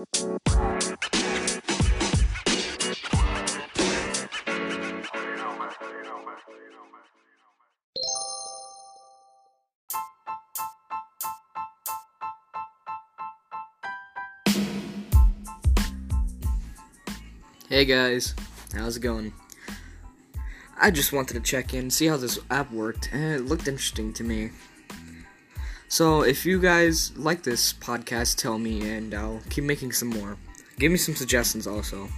Hey guys, how's it going? I just wanted to check in, see how this app worked, and it looked interesting to me. So, if you guys like this podcast, tell me, and I'll keep making some more. Give me some suggestions also.